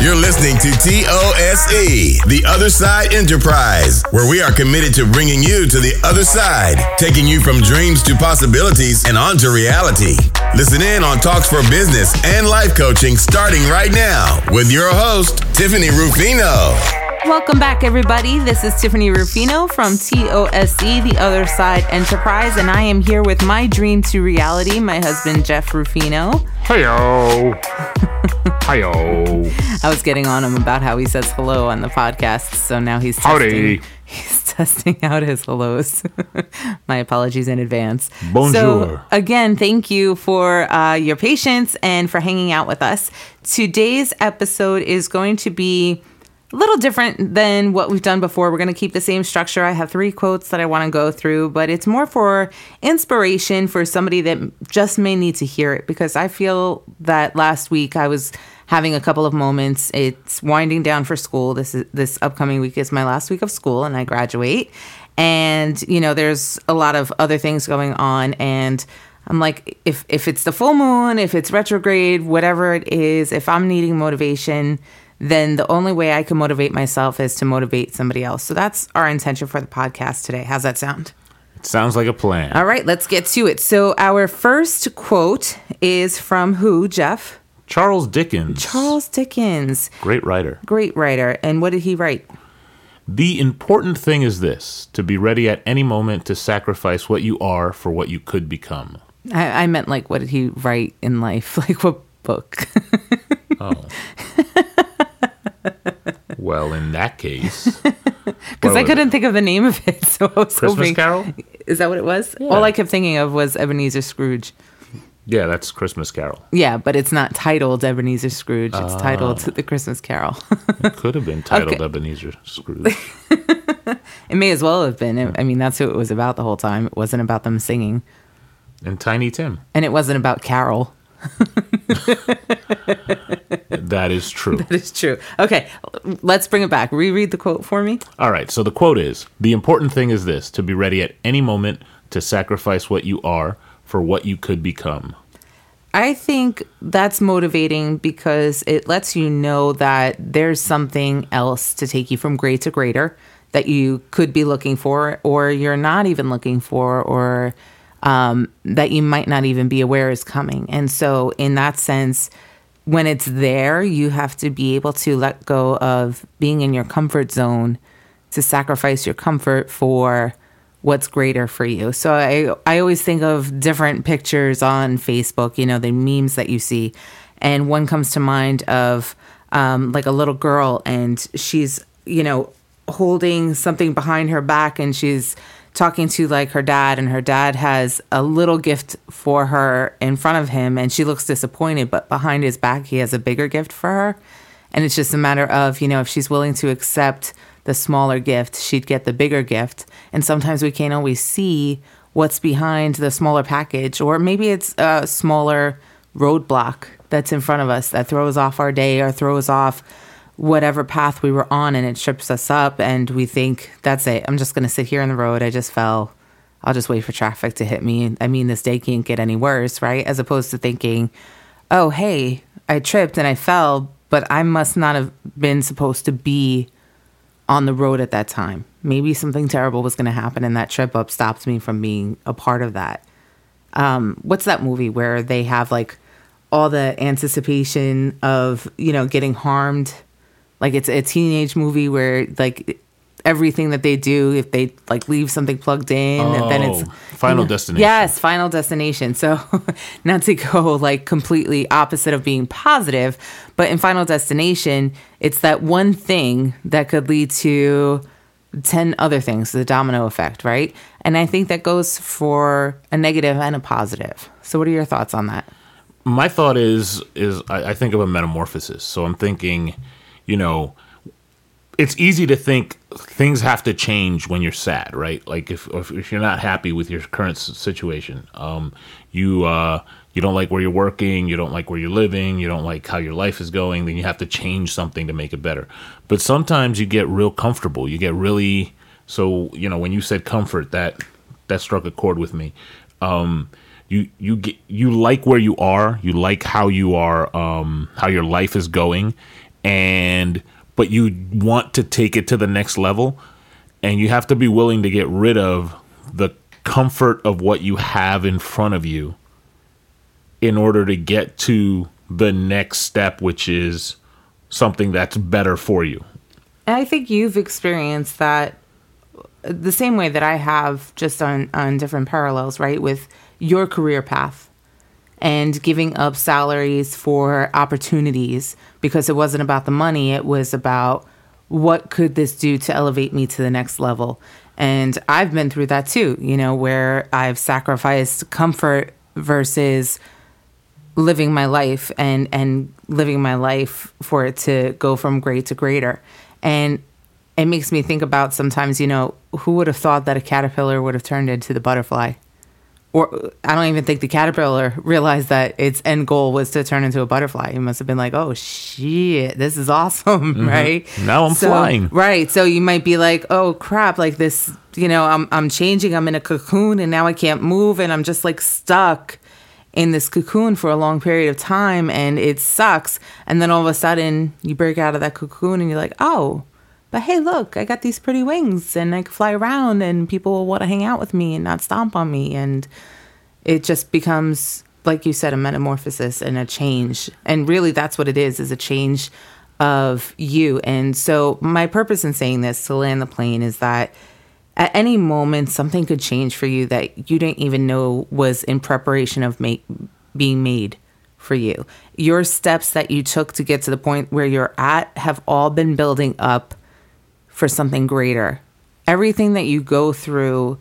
You're listening to TOSE, The Other Side Enterprise, where we are committed to bringing you to the other side, taking you from dreams to possibilities and on to reality. Listen in on Talks for Business and Life Coaching starting right now with your host, Tiffany Rufino. Welcome back, everybody. This is Tiffany Rufino from TOSE, The Other Side Enterprise, and I am here with my dream to reality, my husband, Jeff Rufino. Heyo. Heyo. I was getting on him about how he says hello on the podcast, so now he's Howdy. testing, he's testing out his hellos. my apologies in advance. Bonjour. So, again, thank you for uh, your patience and for hanging out with us. Today's episode is going to be a little different than what we've done before. We're going to keep the same structure. I have three quotes that I want to go through, but it's more for inspiration for somebody that just may need to hear it because I feel that last week I was having a couple of moments. It's winding down for school. This is this upcoming week is my last week of school and I graduate. And you know, there's a lot of other things going on and I'm like if if it's the full moon, if it's retrograde, whatever it is, if I'm needing motivation, then the only way I can motivate myself is to motivate somebody else. So that's our intention for the podcast today. How's that sound? It sounds like a plan. All right, let's get to it. So our first quote is from who, Jeff? Charles Dickens. Charles Dickens. Great writer. Great writer. And what did he write? The important thing is this to be ready at any moment to sacrifice what you are for what you could become. I, I meant like what did he write in life? Like what book? Oh. well, in that case. Because I couldn't think of the name of it. So I was Christmas hoping. Carol? Is that what it was? Yeah. All I kept thinking of was Ebenezer Scrooge. Yeah, that's Christmas Carol. Yeah, but it's not titled Ebenezer Scrooge. It's ah. titled The Christmas Carol. It could have been titled Okay. Ebenezer Scrooge. it may as well have been. I mean, that's who it was about the whole time. It wasn't about them singing, and Tiny Tim. and it wasn't about Carol. That is true. That is true. Okay, let's bring it back. Reread the quote for me. All right, so the quote is The important thing is this to be ready at any moment to sacrifice what you are for what you could become. I think that's motivating because it lets you know that there's something else to take you from great to greater that you could be looking for, or you're not even looking for, or um, that you might not even be aware is coming. And so, in that sense, when it's there, you have to be able to let go of being in your comfort zone to sacrifice your comfort for what's greater for you. So I I always think of different pictures on Facebook, you know, the memes that you see, and one comes to mind of um, like a little girl, and she's you know holding something behind her back, and she's talking to like her dad, and her dad has a little gift for her in front of him, and she looks disappointed, but behind his back, he has a bigger gift for her. And it's just a matter of, you know, if she's willing to accept the smaller gift, she'd get the bigger gift. And sometimes we can't always see what's behind the smaller package, or maybe it's a smaller roadblock that's in front of us that throws off our day or throws off whatever path we were on and it trips us up. And we think, that's it. I'm just going to sit here in the road. I just fell. I'll just wait for traffic to hit me. I mean, this day can't get any worse, right? As opposed to thinking, oh, hey, I tripped and I fell, but I must not have been supposed to be on the road at that time. Maybe something terrible was going to happen, and that trip up stopped me from being a part of that. Um, what's that movie where they have like all the anticipation of you know getting harmed? Like it's a teenage movie where like everything that they do, if they like leave something plugged in, then oh, it's Oh, Final Destination. Yes, Final Destination. So, not to go like completely opposite of being positive, but in Final Destination, it's that one thing that could lead to 10 other things, the domino effect, right? And I think that goes for a negative and a positive. So, what are your thoughts on that? my thought is is I, I think of a metamorphosis. So I'm thinking, you know, it's easy to think things have to change when you're sad, right? Like if if, you're not happy with your current situation, um, you uh, you don't like where you're working, you don't like where you're living, you don't like how your life is going, then you have to change something to make it better. But sometimes you get real comfortable. You get really so you know when you said comfort that that struck a chord with me. Um, you you get you like where you are, you like how you are, um, how your life is going, and but you want to take it to the next level and you have to be willing to get rid of the comfort of what you have in front of you in order to get to the next step which is something that's better for you And I think you've experienced that the same way that I have just on, on different parallels, right? With your career path and giving up salaries for opportunities because it wasn't about the money, it was about what could this do to elevate me to the next level. And I've been through that too, you know, where I've sacrificed comfort versus living my life and and living my life for it to go from great to greater and it makes me think about sometimes you know who would have thought that a caterpillar would have turned into the butterfly or i don't even think the caterpillar realized that its end goal was to turn into a butterfly He must have been like oh shit this is awesome mm-hmm. right Now I'm So- flying. right so you might be like oh crap like this you know i'm i'm changing i'm in a cocoon and now i can't move and i'm just like stuck in this cocoon for a long period of time and it sucks. And then all of a sudden you break out of that cocoon and you're like, oh, but hey, look, I got these pretty wings and I can fly around and people will want to hang out with me and not stomp on me. And it just becomes, like you said, a metamorphosis and a change. And really that's what it is, is a change of you. And so my purpose in saying this to land the plane is that at any moment something could change for you that you didn't even know was in preparation of make, being made for you. Your steps that you took to get to the point where you're at have all been building up for something greater. Everything that you go through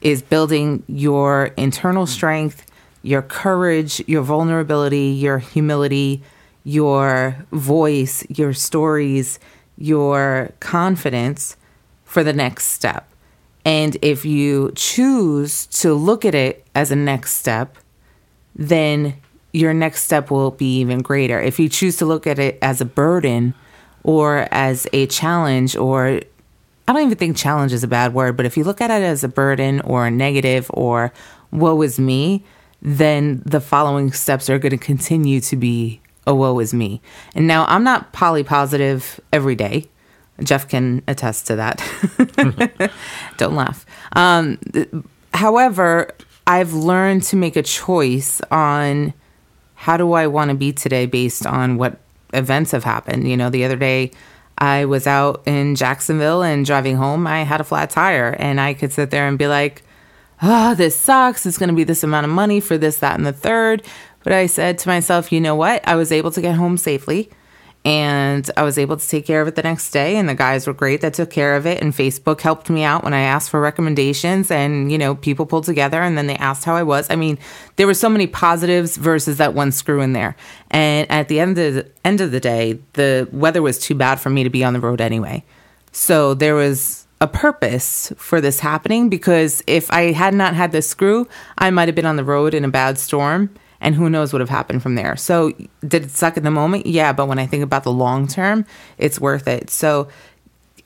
is building your internal strength, your courage, your vulnerability, your humility, your voice, your stories, your confidence for the next step. And if you choose to look at it as a next step, then your next step will be even greater. If you choose to look at it as a burden or as a challenge, or I don't even think challenge is a bad word, but if you look at it as a burden or a negative or woe is me, then the following steps are going to continue to be a woe is me. And now I'm not poly positive every day. Jeff can attest to that. Don't laugh. Um, however, I've learned to make a choice on how do I want to be today based on what events have happened. You know, the other day I was out in Jacksonville and driving home, I had a flat tire, and I could sit there and be like, oh, this sucks. It's going to be this amount of money for this, that, and the third. But I said to myself, you know what? I was able to get home safely and I was able to take care of it the next day. And the guys were great that took care of it. And Facebook helped me out when I asked for recommendations. And, you know, people pulled together and then they asked how I was. I mean, there were so many positives versus that one screw in there. And at the end of the end of the day, the weather was too bad for me to be on the road anyway. So there was a purpose for this happening because if I had not had this screw, I might have been on the road in a bad storm and who knows what would have happened from there. So did it suck in the moment? Yeah, but when I think about the long term, it's worth it. So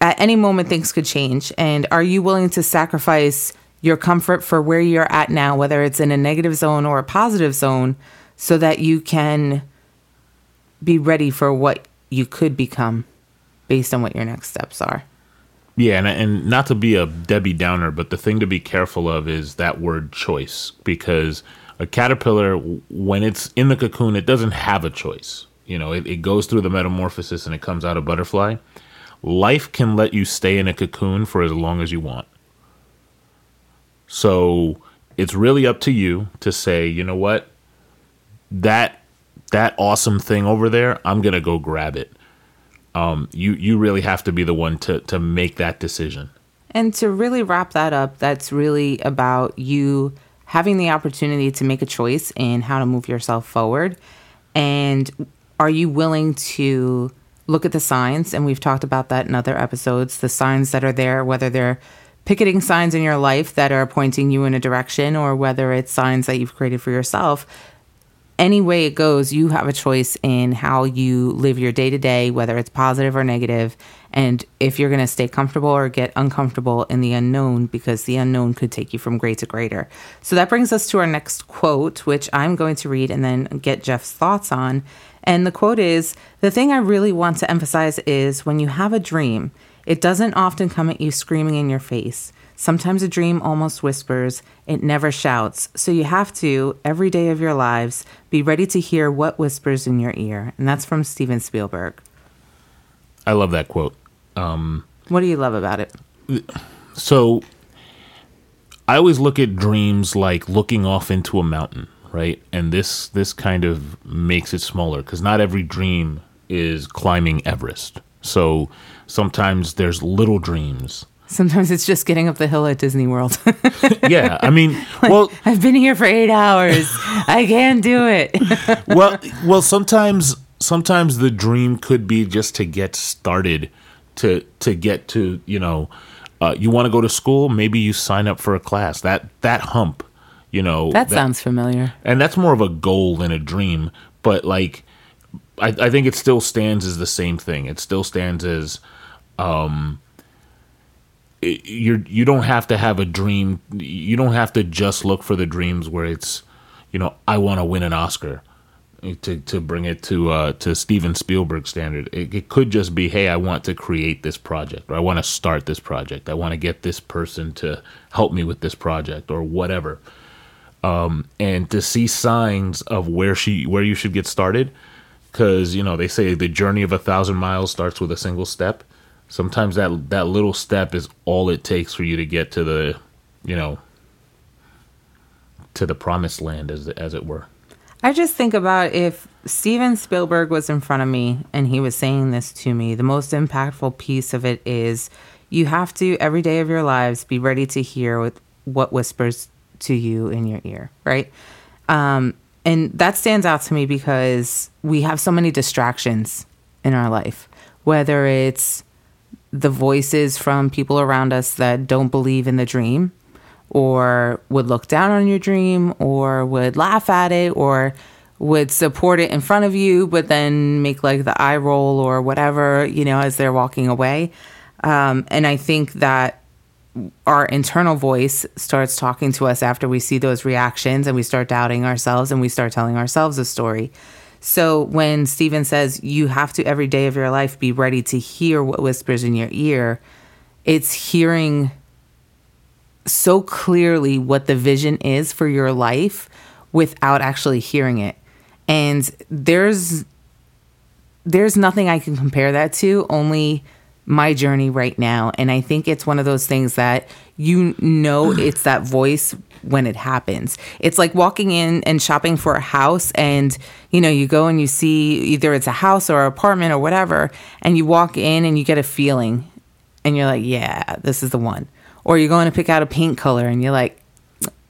at any moment things could change and are you willing to sacrifice your comfort for where you're at now whether it's in a negative zone or a positive zone so that you can be ready for what you could become based on what your next steps are. Yeah, and and not to be a Debbie Downer, but the thing to be careful of is that word choice because a caterpillar, when it's in the cocoon, it doesn't have a choice. You know, it, it goes through the metamorphosis and it comes out a butterfly. Life can let you stay in a cocoon for as long as you want. So it's really up to you to say, you know what, that that awesome thing over there, I'm gonna go grab it. Um, you you really have to be the one to to make that decision. And to really wrap that up, that's really about you having the opportunity to make a choice in how to move yourself forward. And are you willing to look at the signs? And we've talked about that in other episodes the signs that are there, whether they're picketing signs in your life that are pointing you in a direction or whether it's signs that you've created for yourself. Any way it goes, you have a choice in how you live your day to day, whether it's positive or negative, and if you're going to stay comfortable or get uncomfortable in the unknown, because the unknown could take you from great to greater. So that brings us to our next quote, which I'm going to read and then get Jeff's thoughts on. And the quote is The thing I really want to emphasize is when you have a dream, it doesn't often come at you screaming in your face. Sometimes a dream almost whispers, it never shouts. So you have to, every day of your lives, be ready to hear what whispers in your ear. And that's from Steven Spielberg. I love that quote. Um, what do you love about it? So I always look at dreams like looking off into a mountain, right? And this this kind of makes it smaller because not every dream is climbing Everest. So sometimes there's little dreams. Sometimes it's just getting up the hill at Disney World. Yeah, I mean, well, I've been here for eight hours. I can't do it. well, well, sometimes sometimes the dream could be just to get started, to to get to you know, uh, you want to go to school, maybe you sign up for a class. That that hump, you know, That sounds familiar. and that's more of a goal than a dream. But like, I, I think it still stands as the same thing. It still stands as, um, you're you don't have to have a dream. You don't have to just look for the dreams where it's, you know, I want to win an Oscar. To, to bring it to uh, to Steven Spielberg standard, it, it could just be, hey, I want to create this project, or I want to start this project, I want to get this person to help me with this project, or whatever Um, and to see signs of where she where you should get started because you know they say the journey of a thousand miles starts with a single step sometimes that that little step is all it takes for you to get to the you know to the promised land as as it were I just think about if Steven Spielberg was in front of me and he was saying this to me, the most impactful piece of it is you have to, every day of your lives, be ready to hear what, whispers to you in your ear, right? Um, and that stands out to me because we have so many distractions in our life, whether it's the voices from people around us that don't believe in the dream or would look down on your dream or would laugh at it or would support it in front of you but then make like the eye roll or whatever you know as they're walking away. Um, and i think that our internal voice starts talking to us after we see those reactions and we start doubting ourselves and we start telling ourselves a story so when Steven says you have to every day of your life be ready to hear what whispers in your ear, it's hearing so clearly what the vision is for your life without actually hearing it. And there's there's nothing I can compare that to, only my journey right now. And I think it's one of those things that you know it's that voice when it happens. It's like walking in and shopping for a house and you know, you go and you see either it's a house or an apartment or whatever, and you walk in and you get a feeling and you're like, yeah, this is the one. Or you're going to pick out a paint color and you're like,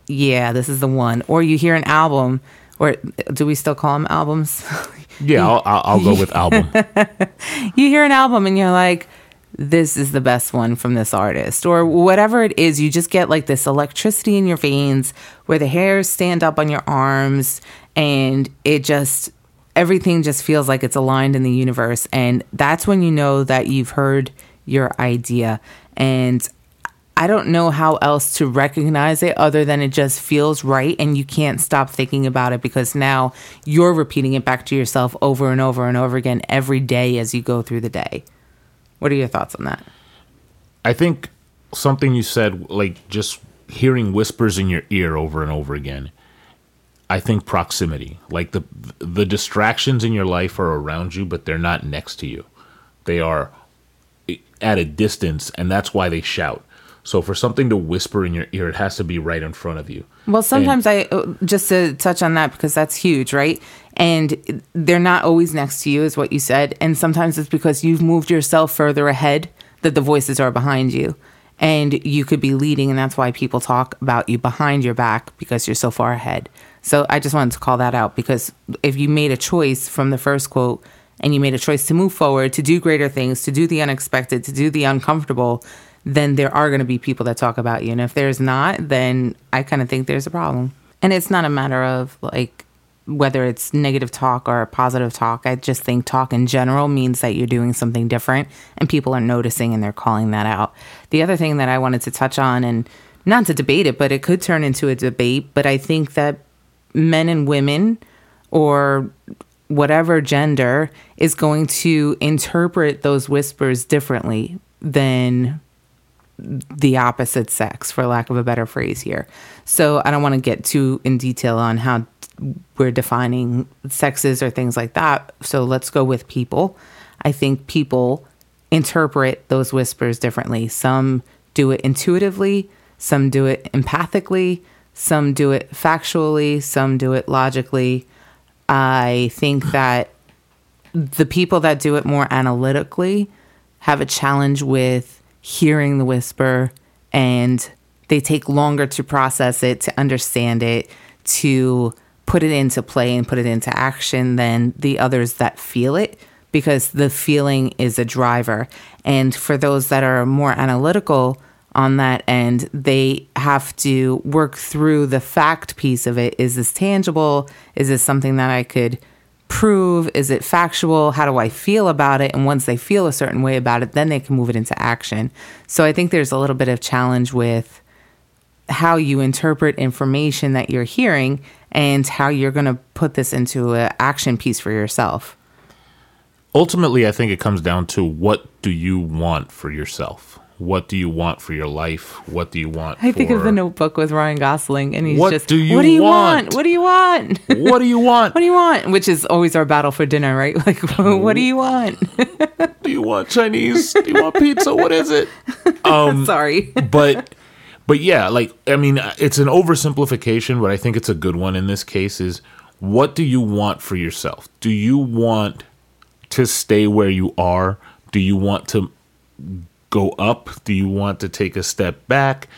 yeah, this is the one. Or you hear an album, or do we still call them albums? yeah i'll, I'll, I'll go with album you hear an album and you're like, this is the best one from this artist, or whatever it is. You just get like this electricity in your veins where the hairs stand up on your arms, and it just everything just feels like it's aligned in the universe. And that's when you know that you've heard your idea. And I don't know how else to recognize it other than it just feels right and you can't stop thinking about it because now you're repeating it back to yourself over and over and over again every day as you go through the day. What are your thoughts on that? I think something you said, like just hearing whispers in your ear over and over again. I think proximity, like the the distractions in your life are around you, but they're not next to you. They are eh, at a distance, and that's why they shout. So for something to whisper in your ear, it has to be right in front of you. Well, sometimes I uh, just to touch on that because that's huge, right? And they're not always next to you, is what you said. And sometimes it's because you've moved yourself further ahead that the voices are behind you. And you could be leading, and that's why people talk about you behind your back because you're so far ahead. So I just wanted to call that out because if you made a choice from the first quote and you made a choice to move forward, to do greater things, to do the unexpected, to do the uncomfortable, then there are going to be people that talk about you. And if there's not, then I kind of think there's a problem. And it's not a matter of like whether it's negative talk or positive talk. I just think talk in general means that you're doing something different and people are noticing and they're calling that out. The other thing that I wanted to touch on, and not to debate it, but it could turn into a debate, but I think that men and women or whatever gender is going to interpret those whispers differently than the opposite sex, for lack of a better phrase here. So I don't want to get too in detail on how we're defining sexes or things like that. So let's go with people. I think people interpret those whispers differently. Some do it intuitively, some do it empathically, some do it factually, some do it logically. I think that the people that do it more analytically have a challenge with hearing the whisper and they take longer to process it, to understand it, to put it into play and put it into action than the others that feel it because the feeling is a driver. And for those that are more analytical on that end, they have to work through the fact piece of it. Is this tangible? Is this something that I could prove? Is it factual? How do I feel about it? And once they feel a certain way about it, then they can move it into action. So I think there's a little bit of challenge with how you interpret information that you're hearing and how you're going to put this into an action piece for yourself. Ultimately, I think it comes down to what do you want for yourself? What do you want for your life? What do you want? I think of the Notebook with Ryan Gosling, and he's what just, do you "What do you want? want? What do you want? What do you want? what do you want?" Which is always our battle for dinner, right? Like, what do you want? do you want Chinese? Do you want pizza? What is it? Um, Sorry, but but yeah, like I mean, it's an oversimplification, but I think it's a good one in this case. Is what do you want for yourself? Do you want to stay where you are? Do you want to go up? Do you want to take a step back?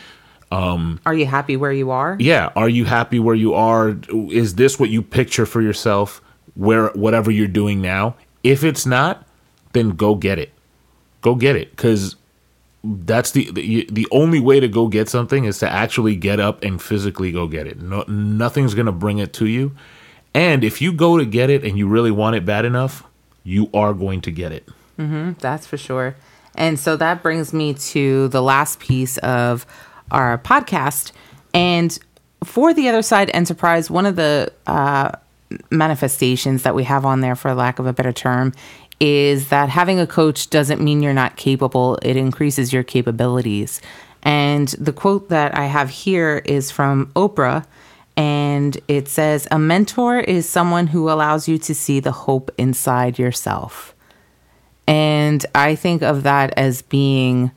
Um, are you happy where you are? Yeah. Are you happy where you are? Is this what you picture for yourself? Where whatever you're doing now. If it's not, then go get it. Go get it because that's the, the the only way to go get something is to actually get up and physically go get it. No, nothing's gonna bring it to you. And if you go to get it and you really want it bad enough, you are going to get it. Mm-hmm, that's for sure. And so that brings me to the last piece of our podcast. And for the other side enterprise, one of the uh, manifestations that we have on there, for lack of a better term, is that having a coach doesn't mean you're not capable, it increases your capabilities. And the quote that I have here is from Oprah, and it says, A mentor is someone who allows you to see the hope inside yourself. And I think of that as being,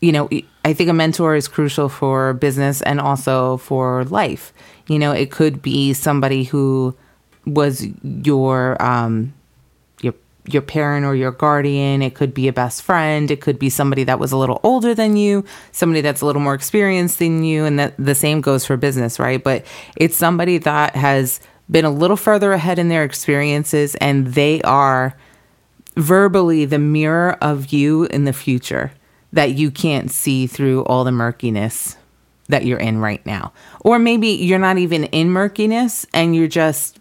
you know, I think a mentor is crucial for business and also for life. You know, it could be somebody who was your um, your your parent or your guardian. It could be a best friend. It could be somebody that was a little older than you, somebody that's a little more experienced than you, and that the same goes for business, right? But it's somebody that has been a little further ahead in their experiences, and they are verbally the mirror of you in the future that you can't see through all the murkiness that you're in right now. Or maybe you're not even in murkiness and you're just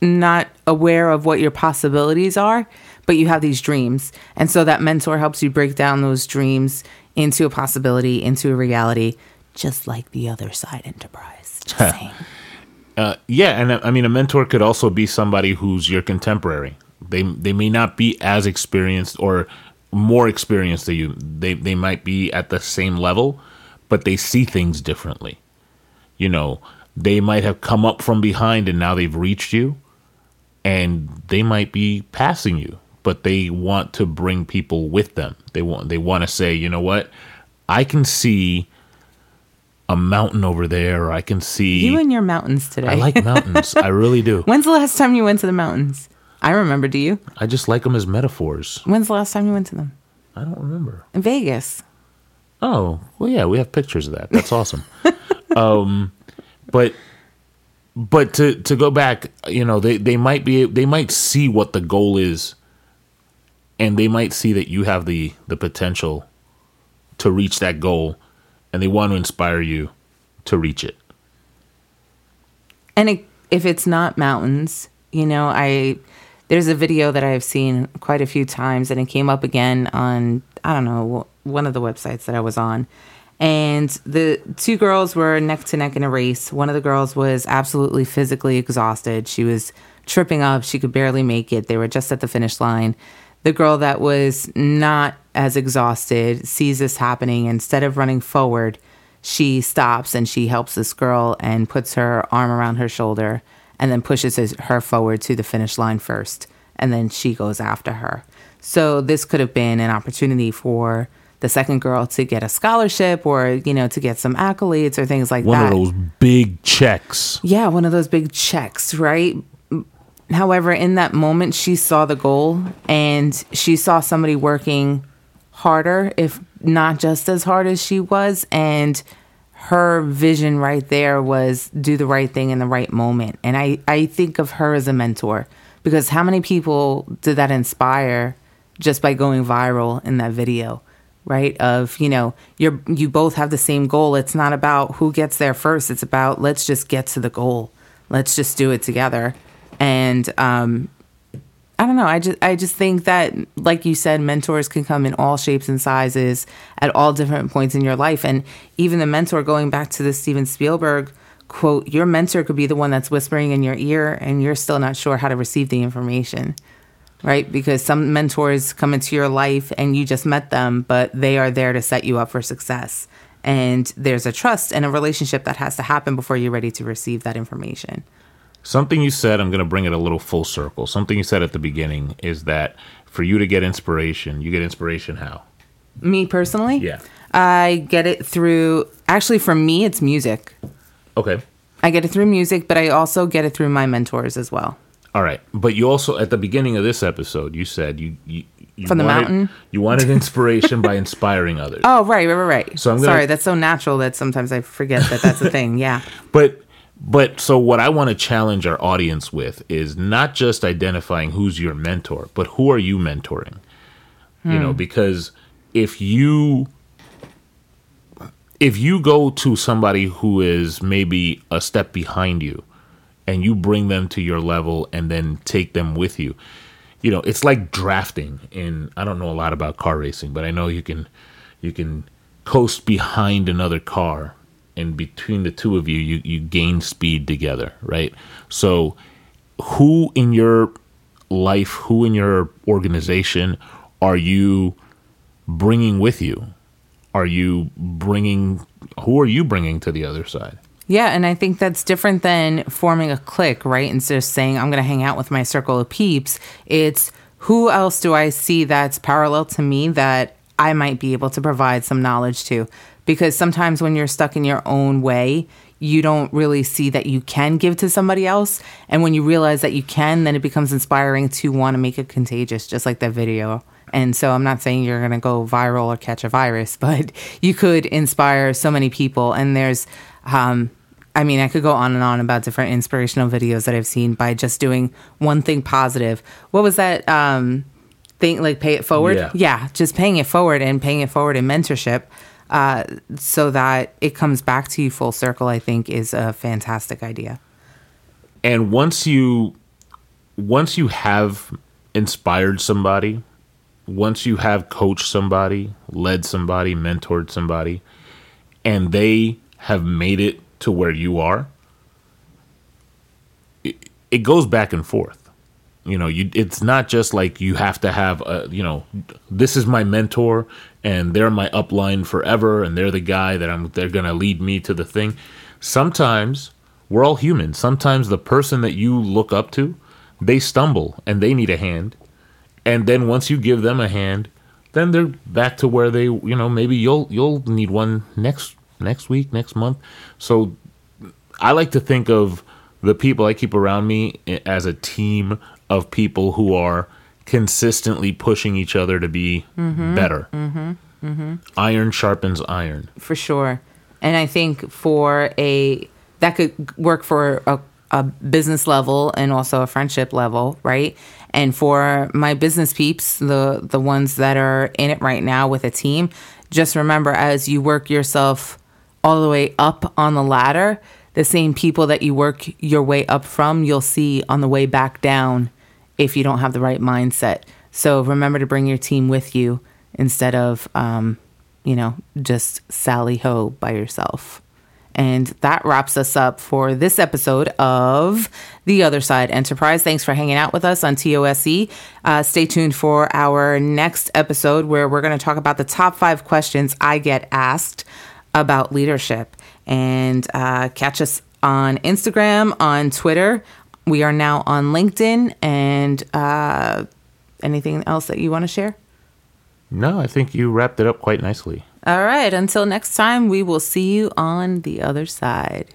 not aware of what your possibilities are, but you have these dreams. And so that mentor helps you break down those dreams into a possibility, into a reality, just like the other side enterprise. Just saying. Uh, yeah, and I mean, a mentor could also be somebody who's your contemporary. They they may not be as experienced or more experienced than you. They they might be at the same level, but they see things differently. You know, they might have come up from behind and now they've reached you, and they might be passing you, but they want to bring people with them. They want they want to say, you know what, I can see a mountain over there. Or I can see you and your mountains today. I like mountains. I really do. When's the last time you went to the mountains? I remember. Do you? I just like them as metaphors. When's the last time you went to them? I don't remember. In Vegas. Oh well, yeah, we have pictures of that. That's awesome. um, but but to to go back, you know, they they might be they might see what the goal is, and they might see that you have the the potential to reach that goal, and they want to inspire you to reach it. And it if it's not mountains, you know, I there's a video that I've seen quite a few times, and it came up again on I don't know one of the websites that I was on, and the two girls were neck to neck in a race. One of the girls was absolutely physically exhausted. She was tripping up. She could barely make it. They were just at the finish line. The girl that was not as exhausted sees this happening. Instead of running forward, she stops and she helps this girl and puts her arm around her shoulder and then pushes her forward to the finish line first. And then she goes after her. So this could have been an opportunity for the second girl to get a scholarship or, you know, to get some accolades or things like One that. One of those big checks. Yeah, one of those big checks, right? However, in that moment, she saw the goal and she saw somebody working harder, if not just as hard as she was. And her vision right there was do the right thing in the right moment. And I, I think of her as a mentor because how many people did that inspire just by going viral in that video? right of you know you're you both have the same goal it's not about who gets there first it's about let's just get to the goal let's just do it together and um I don't know. I just I just think that like you said mentors can come in all shapes and sizes at all different points in your life and even the mentor going back to the Steven Spielberg quote your mentor could be the one that's whispering in your ear and you're still not sure how to receive the information. Right? Because some mentors come into your life and you just met them, but they are there to set you up for success. And there's a trust and a relationship that has to happen before you're ready to receive that information. Something you said, I'm going to bring it a little full circle. Something you said at the beginning is that for you to get inspiration, you get inspiration how? Me personally? Yeah. I get it through, actually, for me, it's music. Okay. I get it through music, but I also get it through my mentors as well. All right. But you also, at the beginning of this episode, you said you. you you From the wanted, mountain? You wanted inspiration by inspiring others. Oh, right, right, right, right. So I'm gonna- Sorry, that's so natural that sometimes I forget that that's a thing. Yeah. But but so what I want to challenge our audience with is not just identifying who's your mentor, but who are you mentoring? You know, hmm. because if you if you go to somebody who is maybe a step behind you and you bring them to your level and then take them with you, you know, it's like drafting in I don't know a lot about car racing, but I know you can you can coast behind another car and between the two of you you you gain speed together, right? So who in your life, who in your organization are you bringing with you? Are you bringing who are you bringing to the other side? Yeah, and I think that's different than forming a clique, right? Instead of saying, I'm going to hang out with my circle of peeps, it's who else do I see that's parallel to me that I might be able to provide some knowledge to? Because sometimes when you're stuck in your own way, you don't really see that you can give to somebody else. And when you realize that you can, then it becomes inspiring to want to make it contagious, just like that video. And so I'm not saying you're going to go viral or catch a virus, but you could inspire so many people. And there's, um, I mean, I could go on and on about different inspirational videos that I've seen by just doing one thing positive. What was that um, thing like pay it forward? Yeah. just paying it forward and paying it forward in mentorship uh, so that it comes back to you full circle, I think is a fantastic idea. and once you once you have inspired somebody once you have coached somebody led somebody mentored somebody and they have made it to where you are it, it goes back and forth you know you it's not just like you have to have a you know this is my mentor and they're my upline forever and they're the guy that I'm they're going to lead me to the thing. Sometimes we're all human. Sometimes the person that you look up to they stumble and they need a hand. And then once you give them a hand then they're back to where they you know maybe you'll you'll need one next next week next month. So I like to think of the people I keep around me eh, as a team of people who are consistently pushing each other to be mm-hmm. better. Mm-hmm. Mm-hmm. Iron sharpens iron. for sure. And I think for a that could work for a, a business level and also a friendship level, right? And for my business peeps, the the ones that are in it right now with a team, just remember as you work yourself all the way up on the ladder, the same people that you work your way up from, you'll see on the way back down if you don't have the right mindset. So remember to bring your team with you instead of, um, you know, just Sally Ho by yourself. And that wraps us up for this episode of The Other Side Enterprise. Thanks for hanging out with us on TOSE. Uh, stay tuned for our next episode where we're going to talk about the top five questions I get asked about leadership. And uh, catch us on Instagram, on Twitter. We are now on LinkedIn. And uh, anything else that you want to share? No, I think you wrapped it up quite nicely. All right. Until next time, we will see you on the other side.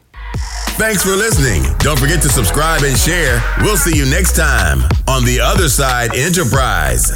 Thanks for listening. Don't forget to subscribe and share. We'll see you next time on The Other Side Enterprise.